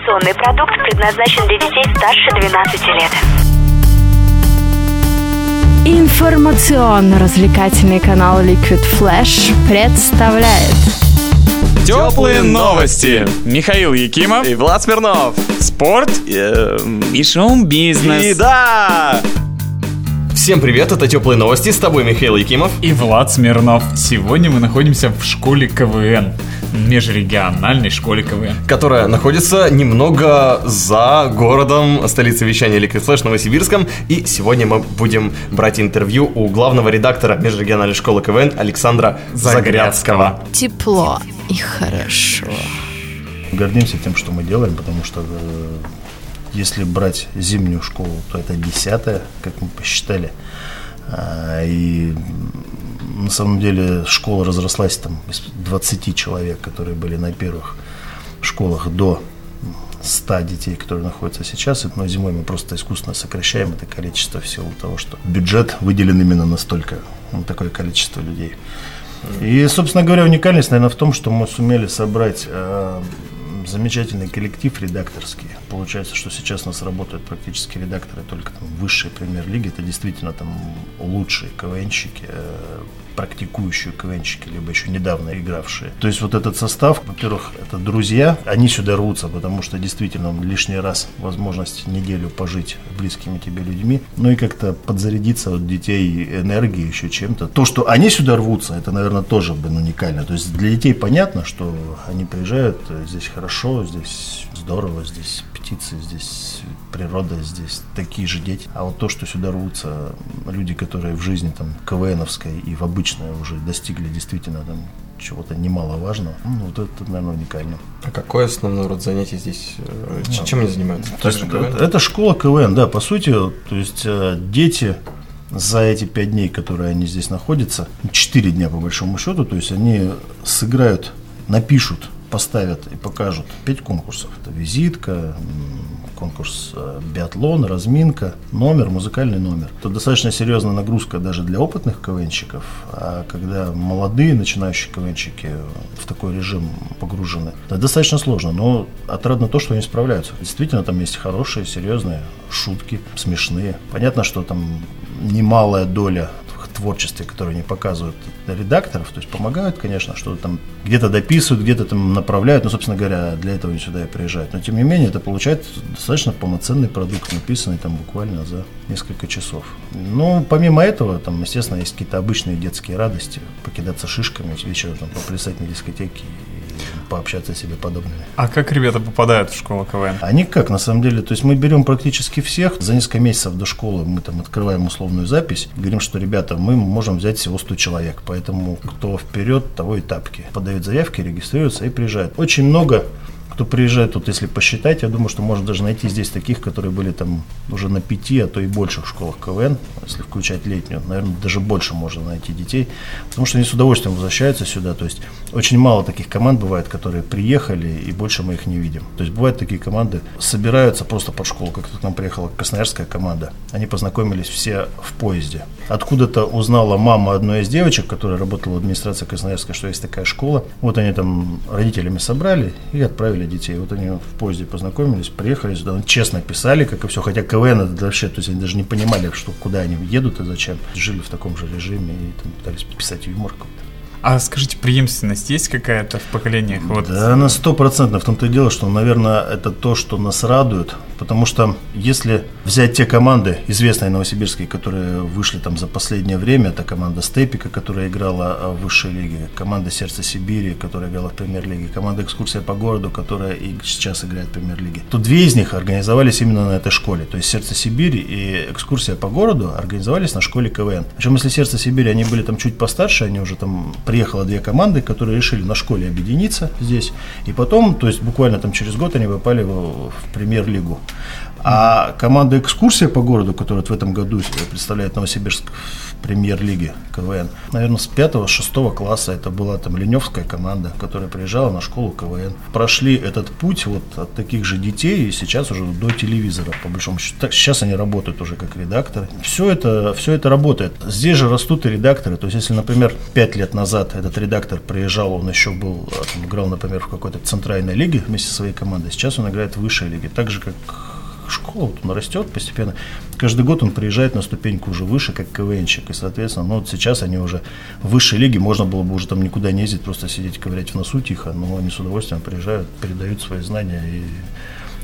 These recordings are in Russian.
Информационный продукт предназначен для детей старше 12 лет. Информационно-развлекательный канал Liquid Flash представляет Теплые новости. Михаил Якимов. И Влад Смирнов. Спорт Эм, и шоу-бизнес. И да! Всем привет, это Теплые новости, с тобой Михаил Якимов. И Влад Смирнов. Сегодня мы находимся в школе КВН. Межрегиональной школе КВН. Которая находится немного за городом столицы вещания Liquid Flash Новосибирском. И сегодня мы будем брать интервью у главного редактора межрегиональной школы КВН Александра Загрядского. тепло и хорошо. гордимся тем, что мы делаем, потому что э, если брать зимнюю школу, то это десятая, как мы посчитали. А, И на самом деле школа разрослась там из 20 человек, которые были на первых школах до 100 детей, которые находятся сейчас. Но зимой мы просто искусственно сокращаем это количество в силу того, что бюджет выделен именно настолько, на такое количество людей. И, собственно говоря, уникальность, наверное, в том, что мы сумели собрать э, замечательный коллектив редакторский. Получается, что сейчас у нас работают практически редакторы только там высшей премьер-лиги. Это действительно там лучшие КВНщики, э, практикующие КВНщики, либо еще недавно игравшие. То есть вот этот состав, во-первых, это друзья, они сюда рвутся, потому что действительно лишний раз возможность неделю пожить близкими тебе людьми, ну и как-то подзарядиться от детей энергией, еще чем-то. То, что они сюда рвутся, это, наверное, тоже блин, уникально. То есть для детей понятно, что они приезжают, э, здесь хорошо, здесь здорово, здесь птицы, здесь природа, здесь такие же дети. А вот то, что сюда рвутся люди, которые в жизни там КВНовской и в обычной уже достигли действительно там чего-то немаловажного, ну, вот это, наверное, уникально. А какой основной род занятий здесь? Э, ч- Чем они занимаются? То есть это, это школа КВН, да, по сути, то есть э, дети за эти пять дней, которые они здесь находятся, четыре дня по большому счету, то есть они сыграют, напишут, поставят и покажут пять конкурсов. Это визитка, конкурс э, биатлон, разминка, номер, музыкальный номер. Это достаточно серьезная нагрузка даже для опытных КВНщиков, а когда молодые начинающие КВНщики в такой режим погружены, это достаточно сложно, но отрадно то, что они справляются. Действительно, там есть хорошие, серьезные шутки, смешные. Понятно, что там немалая доля творчестве, которое они показывают редакторов, то есть помогают, конечно, что там где-то дописывают, где-то там направляют, ну, собственно говоря, для этого они сюда и приезжают. Но, тем не менее, это получается достаточно полноценный продукт, написанный там буквально за несколько часов. Ну, помимо этого, там, естественно, есть какие-то обычные детские радости, покидаться шишками, вечером там поплясать на дискотеке пообщаться с себе подобными. А как ребята попадают в школу КВН? А никак, на самом деле. То есть мы берем практически всех. За несколько месяцев до школы мы там открываем условную запись. Говорим, что, ребята, мы можем взять всего 100 человек. Поэтому кто вперед, того и тапки. Подают заявки, регистрируются и приезжают. Очень много кто приезжает, тут если посчитать, я думаю, что можно даже найти здесь таких, которые были там уже на пяти, а то и больших школах КВН, если включать летнюю, наверное, даже больше можно найти детей, потому что они с удовольствием возвращаются сюда, то есть очень мало таких команд бывает, которые приехали, и больше мы их не видим. То есть бывают такие команды, собираются просто под школу, как тут нам приехала красноярская команда, они познакомились все в поезде. Откуда-то узнала мама одной из девочек, которая работала в администрации Красноярска, что есть такая школа. Вот они там родителями собрали и отправили детей. Вот они в поезде познакомились, приехали сюда. Честно писали, как и все. Хотя КВН это вообще, то есть они даже не понимали, что, куда они едут и зачем. Жили в таком же режиме и там, пытались писать юмор какой-то. А скажите, преемственность есть какая-то в поколениях? Вот. Да, на сто процентов. В том-то и дело, что, наверное, это то, что нас радует. Потому что если взять те команды, известные новосибирские, которые вышли там за последнее время, это команда Степика, которая играла а, в высшей лиге, команда Сердце Сибири, которая играла в премьер-лиге, команда Экскурсия по городу, которая и сейчас играет в премьер-лиге, то две из них организовались именно на этой школе. То есть Сердце Сибири и Экскурсия по городу организовались на школе КВН. Причем, если Сердце Сибири, они были там чуть постарше, они уже там приехало две команды, которые решили на школе объединиться здесь. И потом, то есть буквально там через год они попали в, в премьер-лигу. А команда «Экскурсия по городу», которая в этом году представляет Новосибирск в премьер-лиге КВН, наверное, с 5-6 класса это была там леневская команда, которая приезжала на школу КВН. Прошли этот путь вот от таких же детей и сейчас уже до телевизора, по большому счету. Так, сейчас они работают уже как редакторы. Все это, все это работает. Здесь же растут и редакторы. То есть, если, например, 5 лет назад этот редактор приезжал, он еще был, там, играл, например, в какой-то центральной лиге вместе со своей командой, сейчас он играет в высшей лиге. Так же, как школа, вот он растет постепенно. Каждый год он приезжает на ступеньку уже выше, как КВНщик. И, соответственно, ну, вот сейчас они уже в высшей лиге, можно было бы уже там никуда не ездить, просто сидеть ковырять в носу тихо, но они с удовольствием приезжают, передают свои знания и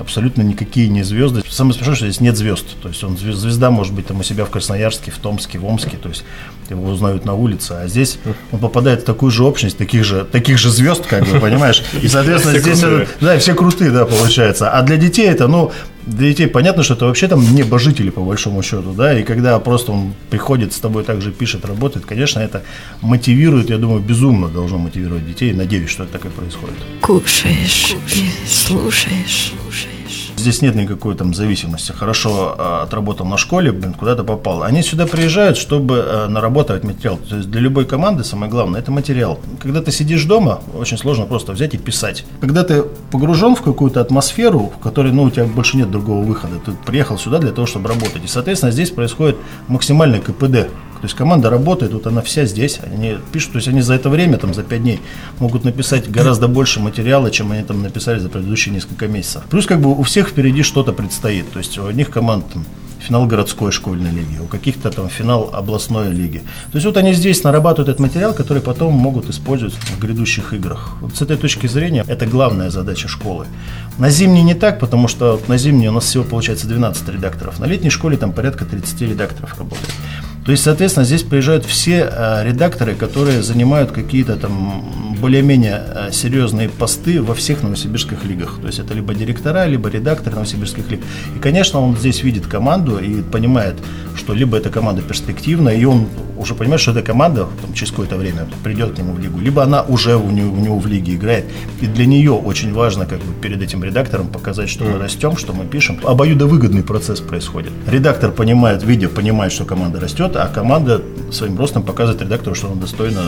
абсолютно никакие не звезды. Самое смешное, что здесь нет звезд. То есть он звезда может быть там у себя в Красноярске, в Томске, в Омске. То есть его узнают на улице. А здесь он попадает в такую же общность таких же, таких же звезд, как бы, понимаешь? И, соответственно, здесь... Да, все крутые, да, получается. А для детей это, ну, для детей понятно, что это вообще там небожители, по большому счету, да, и когда просто он приходит с тобой также пишет, работает, конечно, это мотивирует, я думаю, безумно должно мотивировать детей, надеюсь, что это так и происходит. Кушаешь, и слушаешь, слушаешь. Здесь нет никакой там зависимости. Хорошо э, отработал на школе, блин, куда-то попал. Они сюда приезжают, чтобы э, нарабатывать материал. То есть для любой команды самое главное – это материал. Когда ты сидишь дома, очень сложно просто взять и писать. Когда ты погружен в какую-то атмосферу, в которой, ну, у тебя больше нет другого выхода. Ты приехал сюда для того, чтобы работать. И, соответственно, здесь происходит максимальный КПД. То есть команда работает, вот она вся здесь, они пишут, то есть они за это время, там, за 5 дней могут написать гораздо больше материала, чем они там написали за предыдущие несколько месяцев. Плюс как бы у всех впереди что-то предстоит, то есть у одних команд там, финал городской школьной лиги, у каких-то там финал областной лиги. То есть вот они здесь нарабатывают этот материал, который потом могут использовать в грядущих играх. Вот с этой точки зрения это главная задача школы. На зимней не так, потому что на зимней у нас всего получается 12 редакторов. На летней школе там порядка 30 редакторов работает. То есть, соответственно, здесь приезжают все э, редакторы, которые занимают какие-то там более-менее э, серьезные посты во всех новосибирских лигах. То есть это либо директора, либо редакторы новосибирских лиг. И, конечно, он здесь видит команду и понимает, что либо эта команда перспективная, и он уже понимает, что эта команда там, через какое-то время придет к нему в лигу, либо она уже у него, у него в лиге играет. И для нее очень важно как бы перед этим редактором показать, что мы растем, что мы пишем. Обоюдовыгодный процесс происходит. Редактор понимает, видео понимает, что команда растет, а команда своим ростом показывает редактору, что он достойно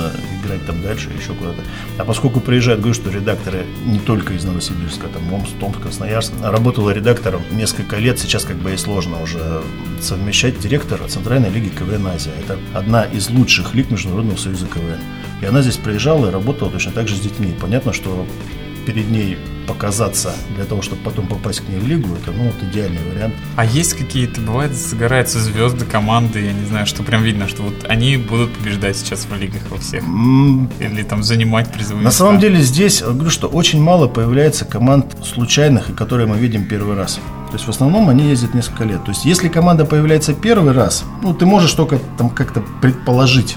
играть там дальше, еще куда-то. А поскольку приезжают, говорю, что редакторы не только из Новосибирска, там Омск, Томск, Красноярск, работала редактором несколько лет, сейчас как бы и сложно уже совмещать директора Центральной лиги КВН Азия. Это одна из лучших лиг Международного союза КВН. И она здесь приезжала и работала точно так же с детьми. Понятно, что перед ней показаться для того, чтобы потом попасть к ней в лигу, это ну, вот идеальный вариант. А есть какие-то, бывает, загораются звезды команды, я не знаю, что прям видно, что вот они будут побеждать сейчас в лигах во всех? Или там занимать призовые На места? самом деле здесь, говорю, что очень мало появляется команд случайных, и которые мы видим первый раз. То есть в основном они ездят несколько лет. То есть если команда появляется первый раз, ну ты можешь только там как-то предположить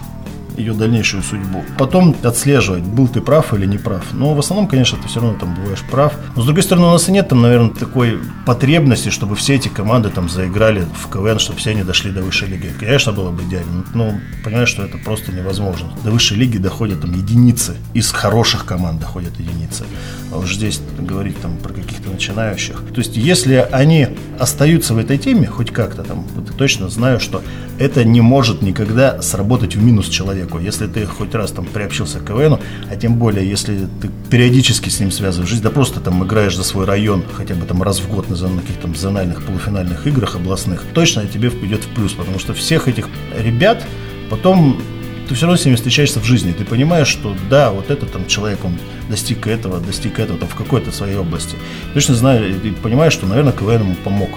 ее дальнейшую судьбу. Потом отслеживать, был ты прав или не прав. Но в основном, конечно, ты все равно там бываешь прав. Но с другой стороны, у нас и нет там, наверное, такой потребности, чтобы все эти команды там заиграли в КВН, чтобы все они дошли до высшей лиги. Конечно, было бы идеально. Но понимаешь, что это просто невозможно. До высшей лиги доходят там единицы. Из хороших команд доходят единицы. А уж здесь говорить там про каких-то начинающих. То есть, если они остаются в этой теме, хоть как-то там, вот точно знаю, что это не может никогда сработать в минус человеку. Если ты хоть раз там приобщился к КВНу, а тем более, если ты периодически с ним связываешь жизнь, да просто там играешь за свой район, хотя бы там раз в год на каких-то там зональных полуфинальных играх областных, точно тебе идет в плюс, потому что всех этих ребят потом ты все равно с ними встречаешься в жизни. Ты понимаешь, что да, вот этот там человек, он достиг этого, достиг этого там, в какой-то своей области. Точно знаю и понимаешь, что, наверное, КВН ему помог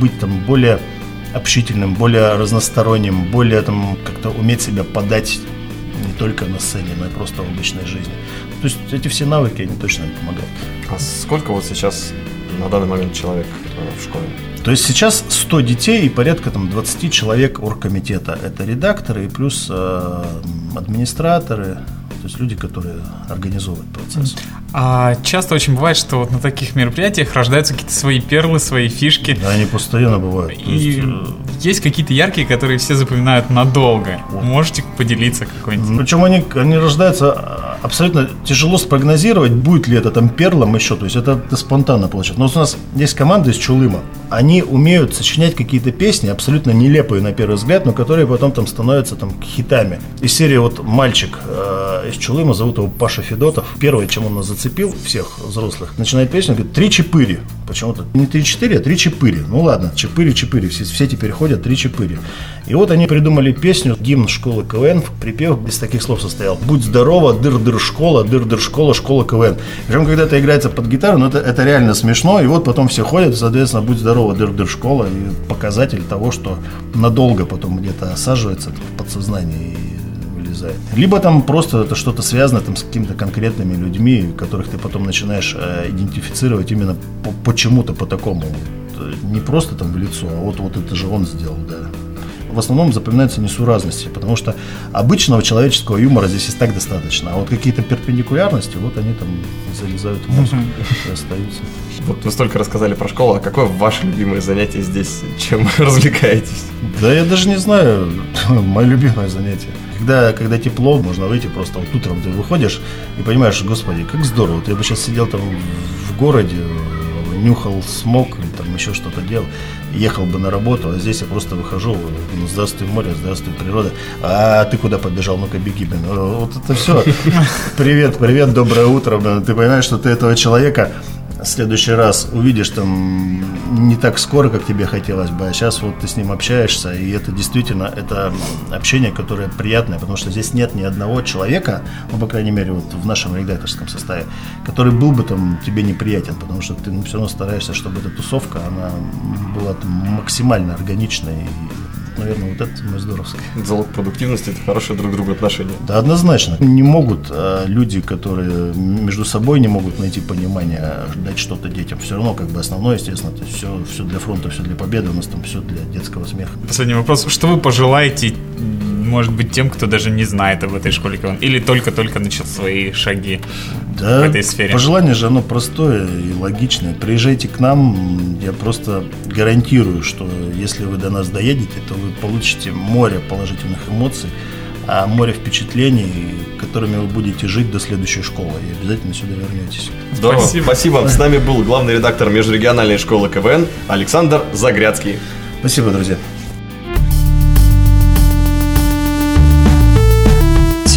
быть там более общительным, более разносторонним, более там как-то уметь себя подать не только на сцене, но и просто в обычной жизни. То есть эти все навыки, они точно им помогают. А сколько вот сейчас на данный момент человек э, в школе? То есть сейчас 100 детей и порядка там 20 человек оргкомитета. Это редакторы и плюс э, администраторы, то есть люди, которые организовывают процесс. А часто очень бывает, что вот на таких мероприятиях рождаются какие-то свои перлы, свои фишки. Да, они постоянно бывают. То есть, И э, есть какие-то яркие, которые все запоминают надолго. Можете поделиться какой-нибудь? Причем они, они рождаются а, абсолютно тяжело спрогнозировать, будет ли это там перлом еще, то есть это, это спонтанно получается. Но вот у нас есть команда из Чулыма, они умеют сочинять какие-то песни, абсолютно нелепые на первый взгляд, но которые потом там становятся там хитами. Из серии вот мальчик э, из Чулыма, зовут его Паша Федотов, первое, чем он нас зацепил, всех взрослых, начинает песню, говорит, три чепыри, почему-то не три четыре, а три чепыри. Ну ладно, чепыри, чепыри, все, все теперь ходят три чепыри. И вот они придумали песню, гимн школы КВН, припев из таких слов состоял. Будь здорова, дыр-дыр школа, дыр-дыр школа, школа КВН. Причем, когда это играется под гитару, ну это, это реально смешно. И вот потом все ходят, соответственно, будь здорова, дыр-дыр школа. И показатель того, что надолго потом где-то осаживается в подсознании и вылезает. Либо там просто это что-то связано там, с какими-то конкретными людьми, которых ты потом начинаешь э, идентифицировать именно по, почему-то по такому. Вот, не просто там в лицо, а вот, вот это же он сделал, да в основном запоминаются несуразности, потому что обычного человеческого юмора здесь и так достаточно, а вот какие-то перпендикулярности, вот они там залезают в мозг и остаются. Вот вы столько рассказали про школу, а какое ваше любимое занятие здесь? Чем развлекаетесь? Да я даже не знаю, мое любимое занятие. Когда, когда тепло, можно выйти просто вот утром ты выходишь и понимаешь, господи, как здорово, ты бы сейчас сидел там в городе, нюхал смог там еще что-то делал, ехал бы на работу, а здесь я просто выхожу, ну, здравствуй море, здравствуй природа, а ты куда побежал, ну-ка беги, блин, вот это все, привет, привет, доброе утро, блин. ты понимаешь, что ты этого человека в следующий раз увидишь там не так скоро, как тебе хотелось бы, а сейчас вот ты с ним общаешься, и это действительно, это общение, которое приятное, потому что здесь нет ни одного человека, ну, по крайней мере, вот в нашем редакторском составе, который был бы там тебе неприятен, потому что ты ну, все равно стараешься, чтобы эта тусовка, она была там максимально органичной и наверное, вот это мой здоровский. Залог продуктивности – это хорошие друг другу отношения. Да, однозначно. Не могут а, люди, которые между собой не могут найти понимание, дать что-то детям. Все равно, как бы, основное, естественно, это все, все для фронта, все для победы, у нас там все для детского смеха. Последний вопрос. Что вы пожелаете может быть, тем, кто даже не знает об этой школе КВН, или только-только начал свои шаги да, в этой сфере? Пожелание же оно простое и логичное. Приезжайте к нам, я просто гарантирую, что если вы до нас доедете, то вы получите море положительных эмоций, а море впечатлений, которыми вы будете жить до следующей школы. И обязательно сюда вернетесь. Здорово. Спасибо. Спасибо. С нами был главный редактор межрегиональной школы КВН Александр Загрядский. Спасибо, друзья.